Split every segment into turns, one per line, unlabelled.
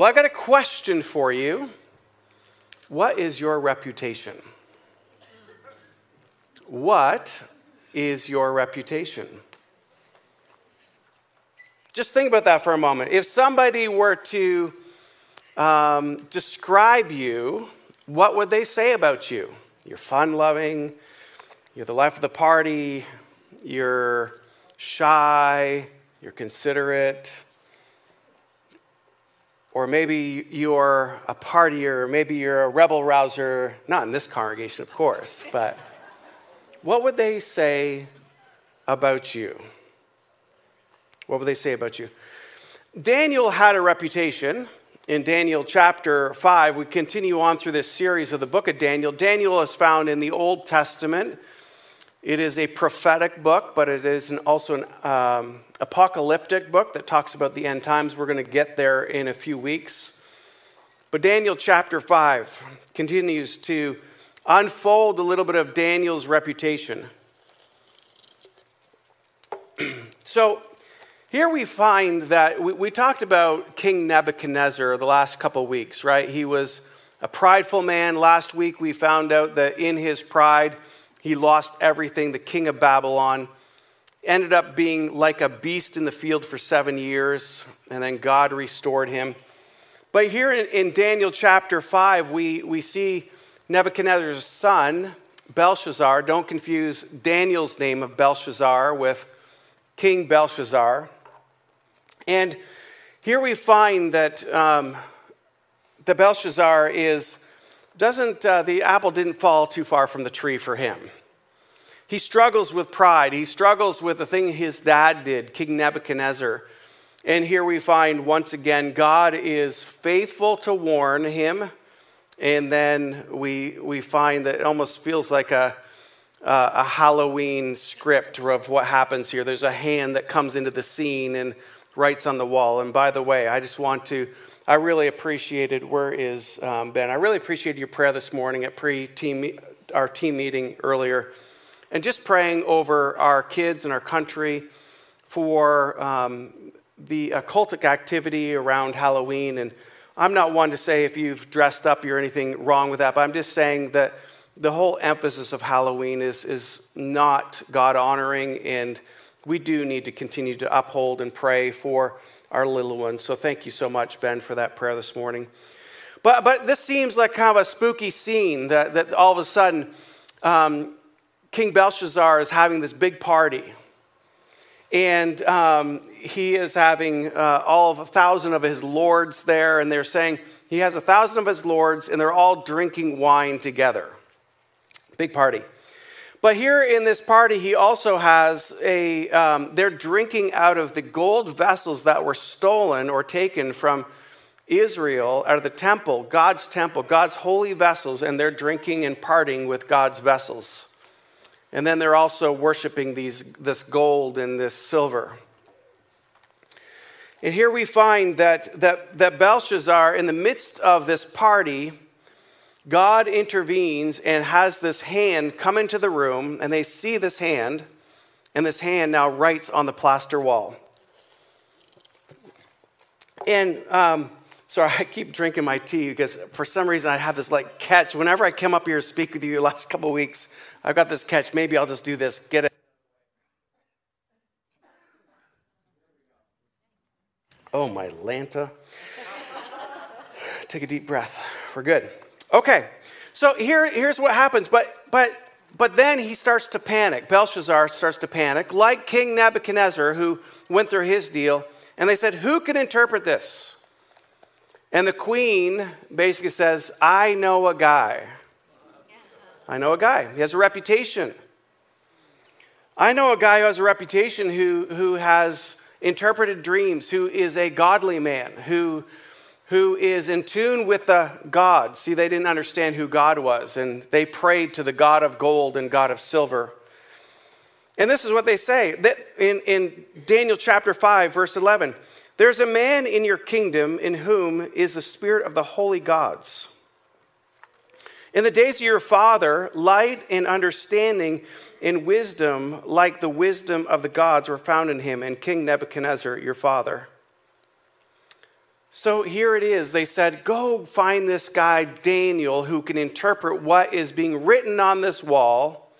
Well, I've got a question for you. What is your reputation? What is your reputation? Just think about that for a moment. If somebody were to um, describe you, what would they say about you? You're fun loving, you're the life of the party, you're shy, you're considerate, or maybe you're a partier, maybe you're a rebel rouser, not in this congregation, of course, but what would they say about you? What would they say about you? Daniel had a reputation. In Daniel chapter 5, we continue on through this series of the book of Daniel. Daniel is found in the Old Testament. It is a prophetic book, but it is an, also an um, apocalyptic book that talks about the end times. We're going to get there in a few weeks. But Daniel chapter 5 continues to unfold a little bit of Daniel's reputation. so here we find that we, we, talked about King Nebuchadnezzar the last couple weeks, right? He was a prideful man. Last week we found out that in his pride, he lost everything. The king of Babylon ended up being like a beast in the field for seven years, and then God restored him. But here in, in Daniel chapter 5, we, we see Nebuchadnezzar's son, Belshazzar. Don't confuse Daniel's name of Belshazzar with King Belshazzar. And here we find that um, the Belshazzar is doesn't uh, the apple didn't fall too far from the tree for him. He struggles with pride. He struggles with the thing his dad did, King Nebuchadnezzar. And here we find once again God is faithful to warn him and then we, we find that it almost feels like a, uh, a Halloween script of what happens here. There's a hand that comes into the scene and writes on the wall. And by the way, I just want to, I really appreciated, where is um, Ben? I really appreciated your prayer this morning at pre team, our team meeting earlier. And just praying over our kids and our country for um, the occultic activity around Halloween and I'm not one to say if you've dressed up, you're anything wrong with that, but I'm just saying that the whole emphasis of Halloween is, is not God honoring, and we do need to continue to uphold and pray for our little ones. So thank you so much, Ben, for that prayer this morning. But, but this seems like kind of a spooky scene that, that all of a sudden um, King Belshazzar is having this big party and um, he is having uh, all of a thousand of his lords there, and they're saying he has a thousand of his lords, and they're all drinking wine together. Big party. But here in this party, he also has a, um, they're drinking out of the gold vessels that were stolen or taken from Israel out of the temple, God's temple, God's holy vessels, and they're drinking and partying with God's vessels. And then they're also worshiping these, this gold and this silver. And here we find that, that, that Belshazzar, in the midst of this party, God intervenes and has this hand come into the room, and they see this hand, and this hand now writes on the plaster wall. And um, sorry, I keep drinking my tea because for some reason I have this like catch. Whenever I come up here to speak with you the last couple weeks, I've got this catch. Maybe I'll just do this. Get it. Oh, my Lanta. Take a deep breath. We're good. Okay. So here, here's what happens. But, but, but then he starts to panic. Belshazzar starts to panic, like King Nebuchadnezzar, who went through his deal. And they said, Who can interpret this? And the queen basically says, I know a guy. I know a guy. He has a reputation. I know a guy who has a reputation who, who has interpreted dreams, who is a godly man, who, who is in tune with the God. See, they didn't understand who God was, and they prayed to the God of gold and God of silver. And this is what they say that in, in Daniel chapter 5, verse 11 there's a man in your kingdom in whom is the spirit of the holy gods. In the days of your father, light and understanding and wisdom, like the wisdom of the gods, were found in him and King Nebuchadnezzar, your father. So here it is. They said, Go find this guy, Daniel, who can interpret what is being written on this wall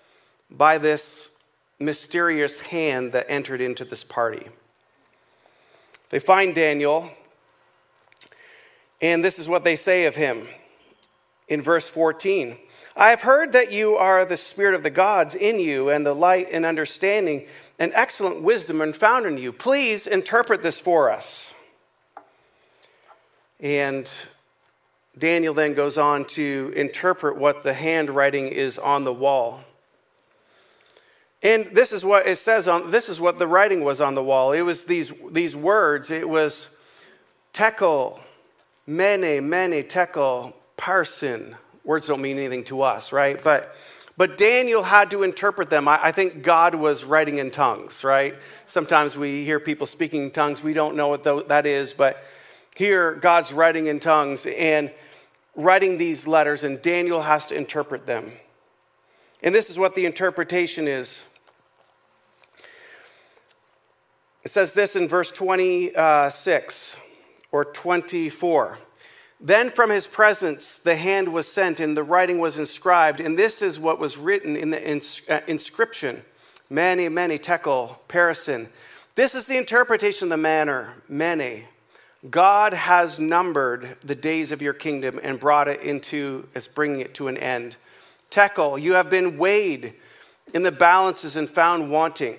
by this mysterious hand that entered into this party. They find Daniel, and this is what they say of him in verse 14 I have heard that you are the spirit of the gods in you, and the light and understanding and excellent wisdom are found in you. Please interpret this for us. And Daniel then goes on to interpret what the handwriting is on the wall. And this is what it says on this is what the writing was on the wall. It was these, these words. It was tekel, mene, mene, tekel, parsin. Words don't mean anything to us, right? But but Daniel had to interpret them. I, I think God was writing in tongues, right? Sometimes we hear people speaking in tongues. We don't know what that is, but here God's writing in tongues and writing these letters, and Daniel has to interpret them. And this is what the interpretation is. It says this in verse 26 or 24. Then from his presence the hand was sent and the writing was inscribed, and this is what was written in the ins- uh, inscription Mene, mene, tekel, parsin. This is the interpretation of the manner, mene. God has numbered the days of your kingdom and brought it into, as bringing it to an end. Tekel, you have been weighed in the balances and found wanting.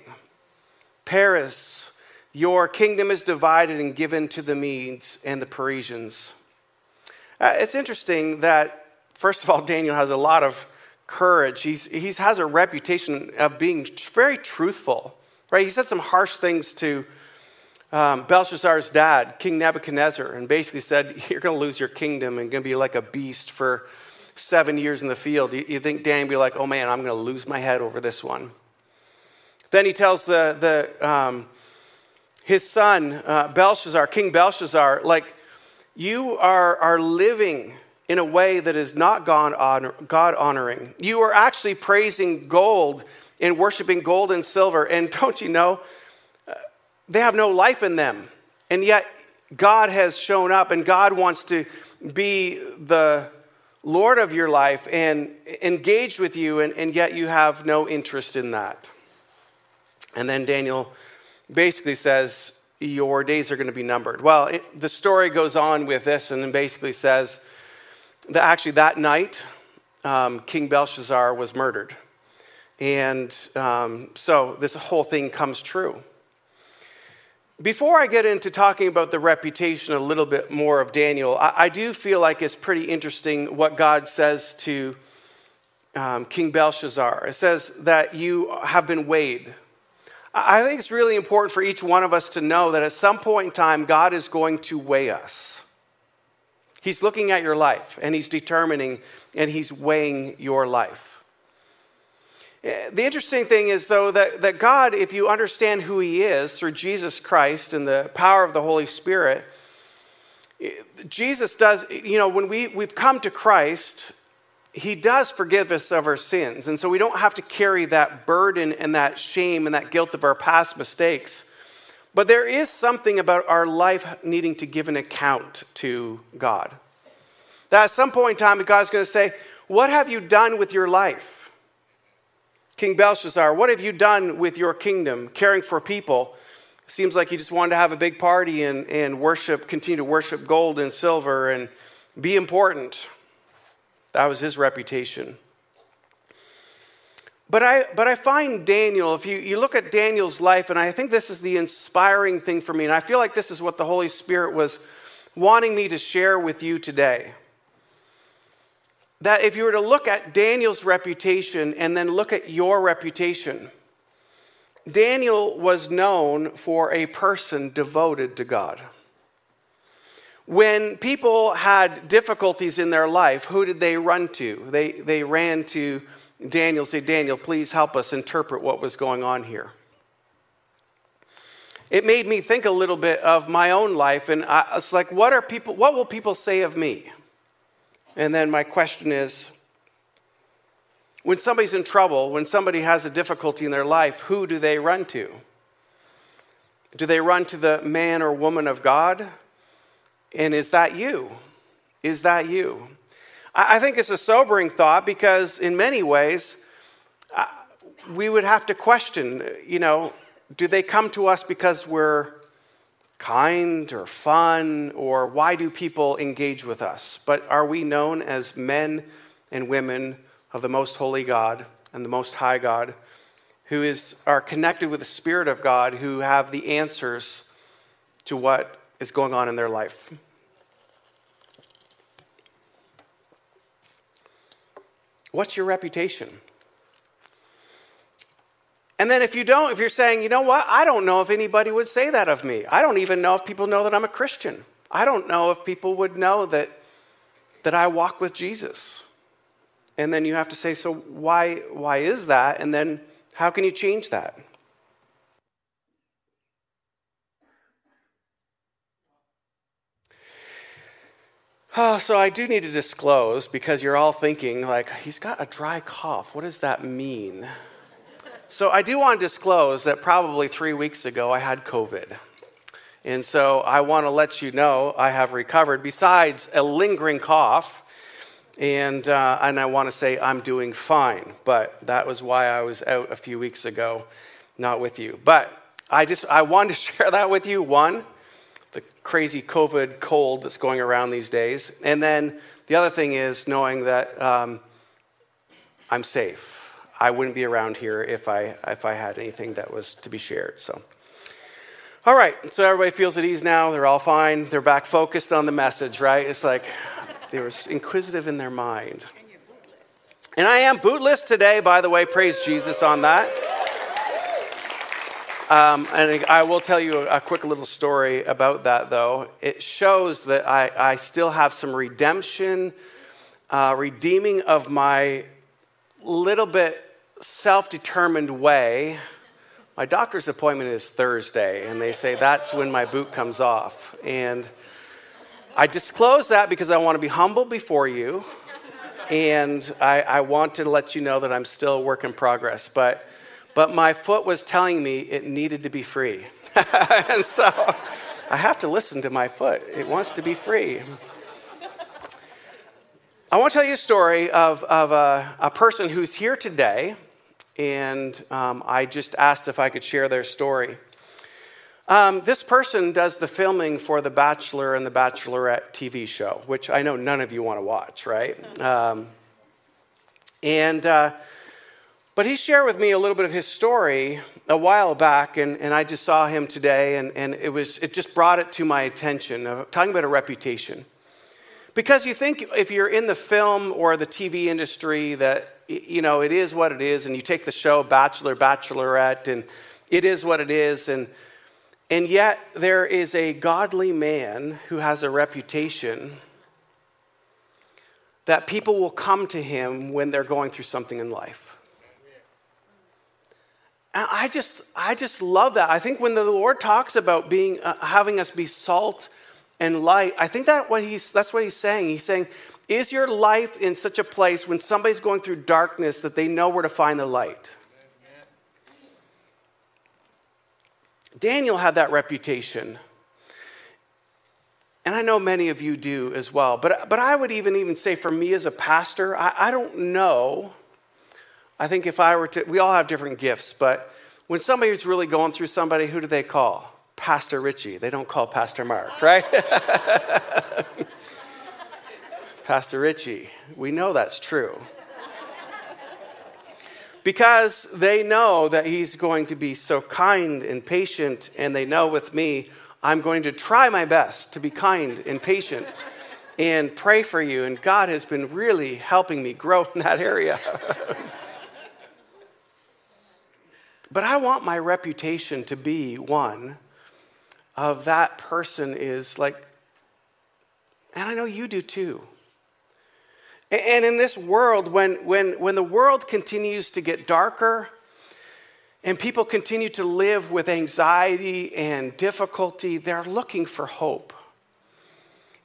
Peres, your kingdom is divided and given to the Medes and the Parisians. Uh, it's interesting that, first of all, Daniel has a lot of courage. He's, he has a reputation of being very truthful, right? He said some harsh things to um, Belshazzar's dad, King Nebuchadnezzar, and basically said, You're going to lose your kingdom and going to be like a beast for seven years in the field. You, you think Daniel be like, Oh man, I'm going to lose my head over this one. Then he tells the, the um, his son, uh, Belshazzar, King Belshazzar, like, you are, are living in a way that is not God, honoring. You are actually praising gold and worshiping gold and silver. And don't you know, they have no life in them. And yet, God has shown up, and God wants to be the Lord of your life and engaged with you, and, and yet you have no interest in that. And then Daniel basically says, Your days are going to be numbered. Well, it, the story goes on with this and then basically says that actually that night, um, King Belshazzar was murdered. And um, so this whole thing comes true. Before I get into talking about the reputation a little bit more of Daniel, I, I do feel like it's pretty interesting what God says to um, King Belshazzar. It says that you have been weighed I think it's really important for each one of us to know that at some point in time, God is going to weigh us. He's looking at your life and He's determining and He's weighing your life. The interesting thing is, though, that, that God, if you understand who He is through Jesus Christ and the power of the Holy Spirit, Jesus does, you know, when we, we've come to Christ, he does forgive us of our sins. And so we don't have to carry that burden and that shame and that guilt of our past mistakes. But there is something about our life needing to give an account to God. That at some point in time, God's going to say, What have you done with your life? King Belshazzar, what have you done with your kingdom, caring for people? Seems like you just wanted to have a big party and, and worship, continue to worship gold and silver and be important. That was his reputation. But I, but I find Daniel, if you, you look at Daniel's life, and I think this is the inspiring thing for me, and I feel like this is what the Holy Spirit was wanting me to share with you today. That if you were to look at Daniel's reputation and then look at your reputation, Daniel was known for a person devoted to God. When people had difficulties in their life, who did they run to? They, they ran to Daniel, say, Daniel, please help us interpret what was going on here. It made me think a little bit of my own life, and I was like, what are people, what will people say of me? And then my question is, when somebody's in trouble, when somebody has a difficulty in their life, who do they run to? Do they run to the man or woman of God? And is that you? Is that you? I think it's a sobering thought because, in many ways, we would have to question you know, do they come to us because we're kind or fun, or why do people engage with us? But are we known as men and women of the most holy God and the most high God who is, are connected with the Spirit of God who have the answers to what is going on in their life? What's your reputation? And then if you don't, if you're saying, you know what, I don't know if anybody would say that of me. I don't even know if people know that I'm a Christian. I don't know if people would know that, that I walk with Jesus. And then you have to say, so why, why is that? And then how can you change that? Oh, so I do need to disclose because you're all thinking, like, he's got a dry cough. What does that mean? So I do want to disclose that probably three weeks ago I had COVID. And so I want to let you know I have recovered, besides a lingering cough. And, uh, and I want to say I'm doing fine. But that was why I was out a few weeks ago, not with you. But I just I wanted to share that with you. One, the crazy COVID cold that's going around these days. And then the other thing is knowing that um, I'm safe. I wouldn't be around here if I, if I had anything that was to be shared. So, all right, so everybody feels at ease now. They're all fine. They're back focused on the message, right? It's like they were inquisitive in their mind. And I am bootless today, by the way. Praise Jesus on that. Um, and I will tell you a, quick little story about that, though. It shows that I, I still have some redemption, uh, redeeming of my little bit self determined way. My doctor's appointment is Thursday, and they say that's when my boot comes off. And I disclose that because I want to be humble before you, and I, I want to let you know that I'm still a work in progress. But but my foot was telling me it needed to be free. and so I have to listen to my foot. It wants to be free. I want to tell you a story of, of a, a person who's here today, and um, I just asked if I could share their story. Um, this person does the filming for The Bachelor and The Bachelorette TV show, which I know none of you want to watch, right? Um, and uh, but he shared with me a little bit of his story a while back, and, and I just saw him today, and, and it, was, it just brought it to my attention, talking about a reputation. Because you think if you're in the film or the TV industry that, you know, it is what it is, and you take the show Bachelor, Bachelorette, and it is what it is, and, and yet there is a godly man who has a reputation that people will come to him when they're going through something in life. And I just, I just love that. I think when the Lord talks about being, uh, having us be salt and light, I think that what he's, that's what he's saying. He's saying, is your life in such a place when somebody's going through darkness that they know where to find the light? Daniel had that reputation. And I know many of you do as well. But, but I would even, even say for me as a pastor, I, I don't know I think if I were to, we all have different gifts, but when somebody's really going through somebody, who do they call? Pastor Richie. They don't call Pastor Mark, right? Pastor Richie. We know that's true. Because they know that he's going to be so kind and patient, and they know with me, I'm going to try my best to be kind and patient and pray for you. And God has been really helping me grow in that area. But I want my reputation to be one of that person is like, and I know you do too. And in this world, when, when, when the world continues to get darker and people continue to live with anxiety and difficulty, they're looking for hope.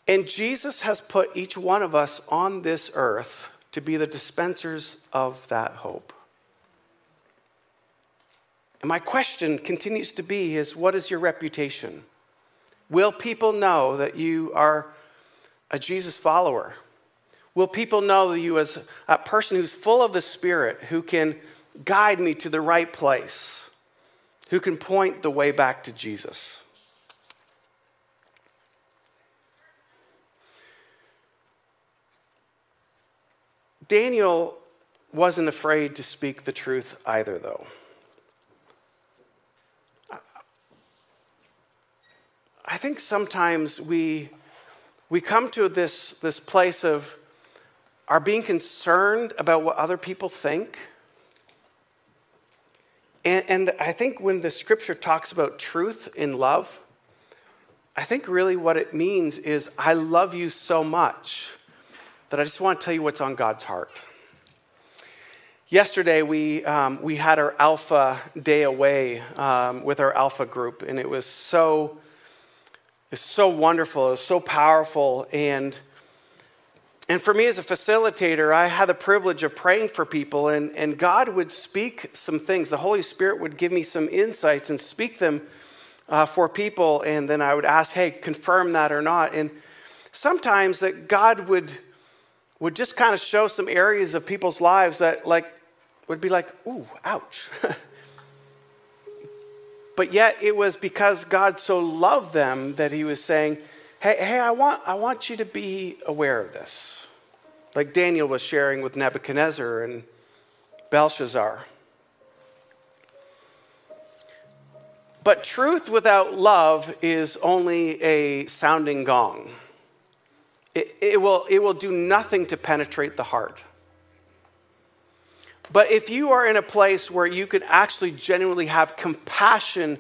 And Jesus has put each one of us on this earth to be the dispensers of that hope. And my question continues to be is what is your reputation? Will people know that you are a Jesus follower? Will people know you as a person who's full of the Spirit, who can guide me to the right place, who can point the way back to Jesus? Daniel wasn't afraid to speak the truth either, though. I think sometimes we, we come to this, this place of are being concerned about what other people think. And, and I think when the scripture talks about truth in love, I think really what it means is I love you so much that I just want to tell you what's on God's heart. Yesterday, we, um, we had our Alpha Day away um, with our Alpha group, and it was so, it was so wonderful. It was so powerful. And, and for me as a facilitator, I had the privilege of praying for people, and, and God would speak some things. The Holy Spirit would give me some insights and speak them uh, for people, and then I would ask, hey, confirm that or not. And sometimes that God would would just kind of show some areas of people's lives that like would be like, ooh, ouch. but yet it was because God so loved them that he was saying, hey, hey, I want, I want you to be aware of this. Like Daniel was sharing with Nebuchadnezzar and Belshazzar. But truth without love is only a sounding gong. It, it, will, it will do nothing to penetrate the heart. But if you are in a place where you can actually genuinely have compassion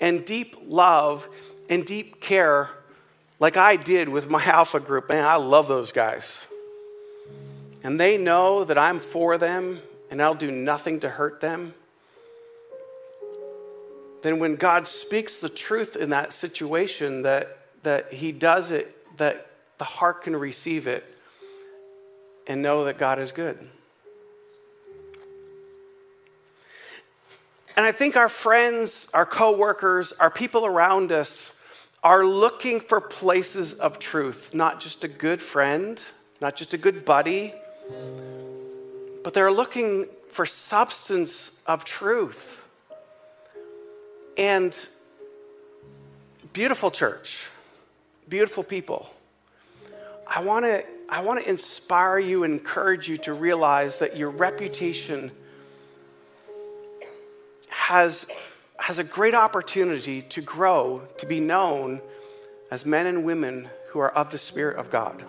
and deep love and deep care, like I did with my alpha group, man, I love those guys. And they know that I'm for them and I'll do nothing to hurt them. Then when God speaks the truth in that situation, that, that He does it, that the heart can receive it and know that God is good. And I think our friends, our coworkers, our people around us are looking for places of truth, not just a good friend, not just a good buddy, but they're looking for substance of truth. And beautiful church, beautiful people. I want to I want to inspire you, encourage you to realize that your reputation has, has a great opportunity to grow, to be known as men and women who are of the Spirit of God.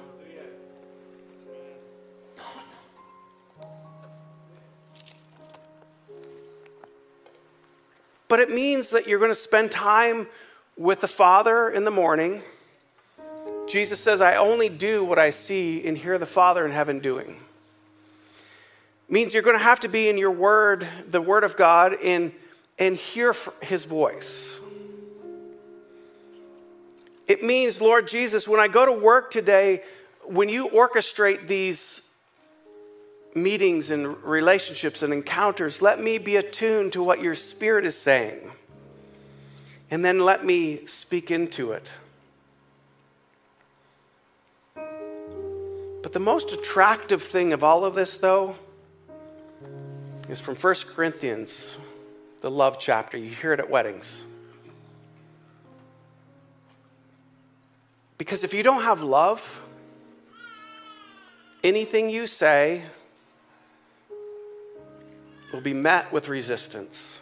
But it means that you're going to spend time with the Father in the morning Jesus says, I only do what I see and hear the Father in heaven doing. Means you're going to have to be in your word, the word of God, and, and hear his voice. It means, Lord Jesus, when I go to work today, when you orchestrate these meetings and relationships and encounters, let me be attuned to what your spirit is saying. And then let me speak into it. But the most attractive thing of all of this, though, is from 1 Corinthians, the love chapter. You hear it at weddings. Because if you don't have love, anything you say will be met with resistance.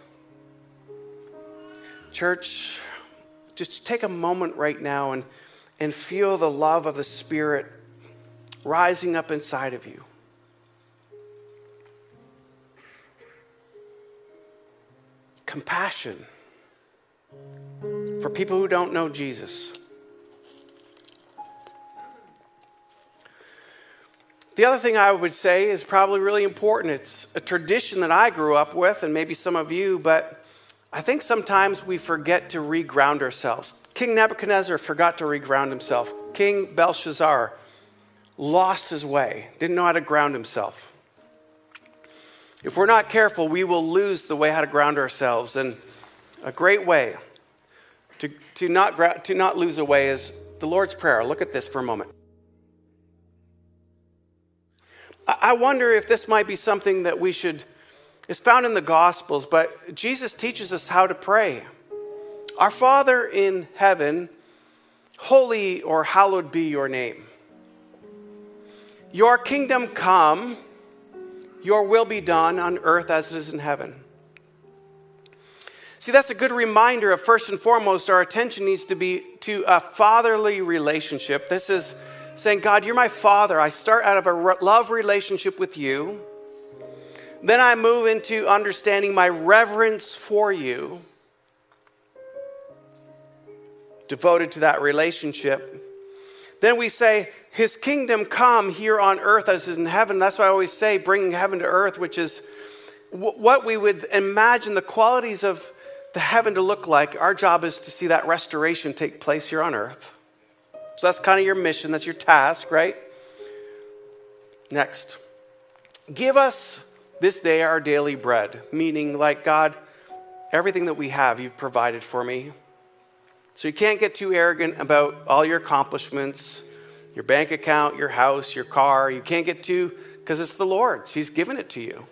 Church, just take a moment right now and, and feel the love of the Spirit rising up inside of you. Compassion for people who don't know Jesus. The other thing I would say is probably really important. It's a tradition that I grew up with, and maybe some of you, but I think sometimes we forget to reground ourselves. King Nebuchadnezzar forgot to reground himself. King Belshazzar lost his way, didn't know how to ground himself. If we're not careful, we will lose the way how to ground ourselves. And a great way to, to, not, to not lose away is the Lord's Prayer. Look at this for a moment. I wonder if this might be something that we should, it's found in the Gospels, but Jesus teaches us how to pray. Our Father in heaven, holy or hallowed be your name. Your kingdom come, your will be done on earth as it is in heaven. See, that's a good reminder of first and foremost, our attention needs to be to a fatherly relationship. This is saying, God, you're my father. I start out of a love relationship with you. Then I move into understanding my reverence for you, devoted to that relationship. Then we say, His kingdom come here on earth as is in heaven. That's why I always say, bringing heaven to earth, which is what we would imagine the qualities of the heaven to look like. Our job is to see that restoration take place here on earth. So that's kind of your mission, that's your task, right? Next. Give us this day our daily bread, meaning, like, God, everything that we have, you've provided for me. So you can't get too arrogant about all your accomplishments, your bank account, your house, your car. You can't get too, because it's the Lord's. He's given it to you.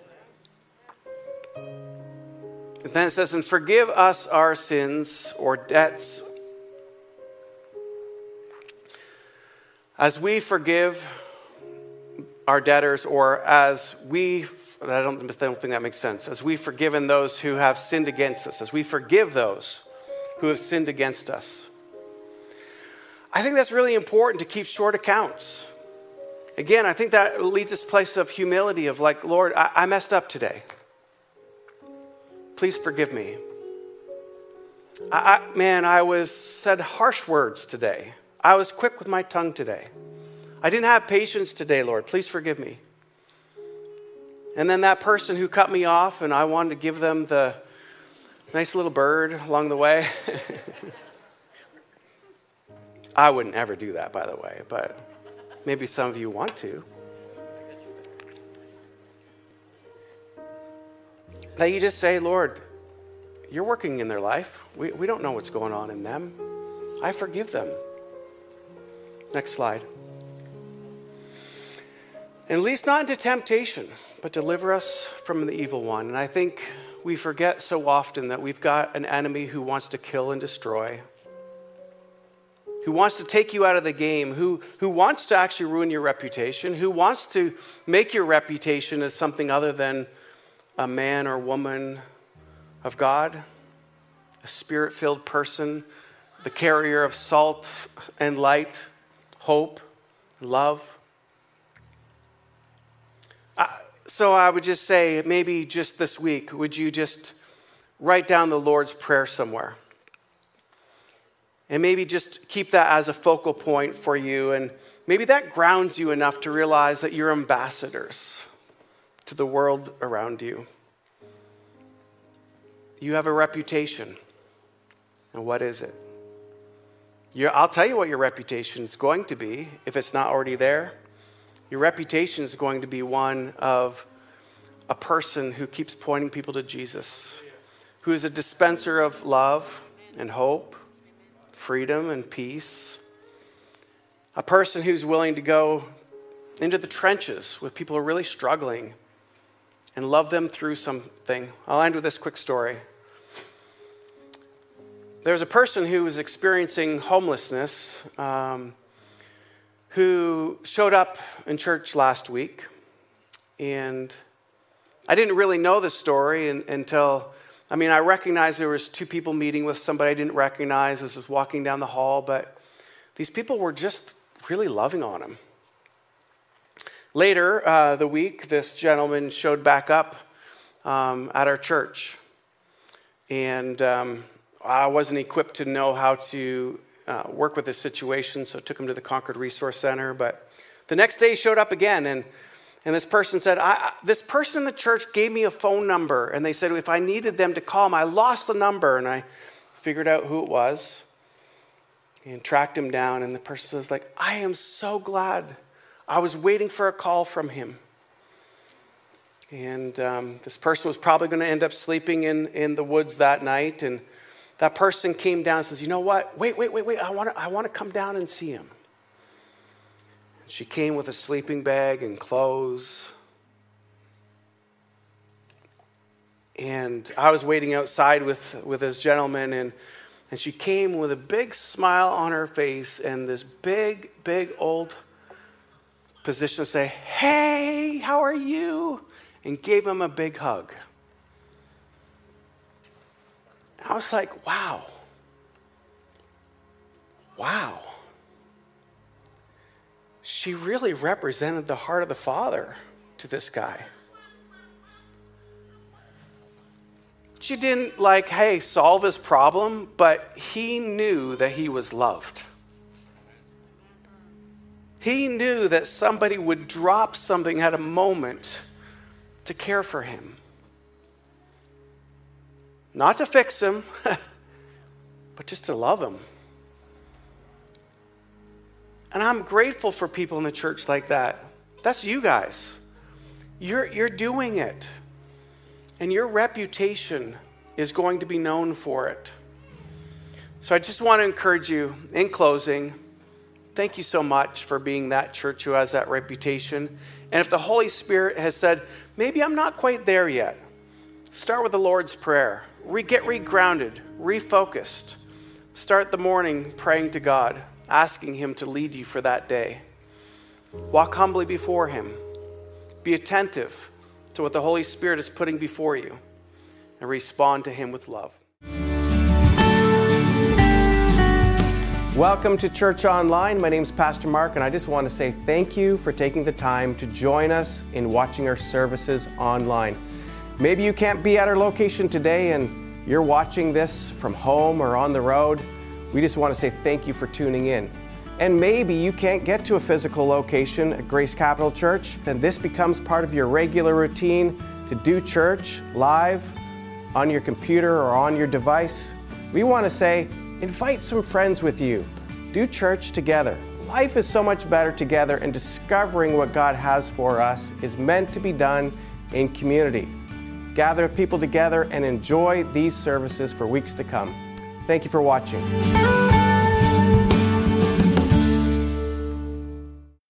And then it says, and forgive us our sins or debts As we forgive our debtors, or as we, I don't, I don't think that makes sense, as we've forgiven those who have sinned against us, as we forgive those who have sinned against us. I think that's really important to keep short accounts. Again, I think that leads us place of humility of like, Lord, I, I messed up today. Please forgive me. I, I, man, I was said harsh words today. I was quick with my tongue today. I didn't have patience today, Lord. Please forgive me. And then that person who cut me off, and I wanted to give them the nice little bird along the way. I wouldn't ever do that, by the way, but maybe some of you want to. That you just say, Lord, you're working in their life. We, we don't know what's going on in them. I forgive them. Next slide. And lead us not into temptation, but deliver us from the evil one. And I think we forget so often that we've got an enemy who wants to kill and destroy, who wants to take you out of the game, who, who wants to actually ruin your reputation, who wants to make your reputation as something other than a man or woman of God, a spirit filled person, the carrier of salt and light hope, love. So I would just say, maybe just this week, would you just write down the Lord's Prayer somewhere? And maybe just keep that as a focal point for you. And maybe that grounds you enough to realize that you're ambassadors to the world around you. You have a reputation. And what is it? I'll tell you what your reputation is going to be if it's not already there. Your reputation is going to be one of a person who keeps pointing people to Jesus, who is a dispenser of love and hope, freedom and peace, a person who's willing to go into the trenches with people who are really struggling and love them through something. I'll end with this quick story. There's a person who was experiencing homelessness um, who showed up in church last week. And I didn't really know the story until, I mean, I recognized there was two people meeting with somebody I didn't recognize as I was walking down the hall, but these people were just really loving on him. Later uh, the week, this gentleman showed back up um, at our church. And um, I wasn't equipped to know how to uh, work with this situation, so took him to the Concord Resource Center. But the next day he showed up again, and, and this person said, I, This person in the church gave me a phone number, and they said if I needed them to call him, I lost the number, and I figured out who it was and tracked him down. And the person was like, I am so glad. I was waiting for a call from him. And um, this person was probably going to end up sleeping in, in the woods that night. And that person came down and says, You know what? Wait, wait, wait, wait. I want to I wanna come down and see him. She came with a sleeping bag and clothes. And I was waiting outside with, with this gentleman, and, and she came with a big smile on her face and this big, big old position to say, Hey, how are you? And gave him a big hug. I was like, Wow. Wow. She really represented the heart of the Father to this guy. She didn't like, hey, solve his problem, but he knew that he was loved. He knew that somebody would drop something at a moment to care for him. Not to fix him, but just to love him. And I'm grateful for people in the church like that. That's you guys. You're, you're doing it. And your reputation is going to be known for it. So I just want to encourage you in closing. Thank you so much for being that church who has that reputation. And if the Holy Spirit has said, maybe I'm not quite there yet, start with the Lord's Prayer. Re- get regrounded, refocused. Start the morning praying to God, asking Him to lead you for that day. Walk humbly before Him. Be attentive to what the Holy Spirit is putting before you and respond to Him with love. Welcome to Church Online. My name is Pastor Mark, and I just want to say thank you for taking the time to join us in watching our services online. Maybe you can't be at our location today and you're watching this from home or on the road. We just want to say thank you for tuning in. And maybe you can't get to a physical location at Grace Capital Church, then this becomes part of your regular routine to do church live on your computer or on your device. We want to say, invite some friends with you. Do church together. Life is so much better together, and discovering what God has for us is meant to be done in community. Gather people together and enjoy these services for weeks to come. Thank you for watching.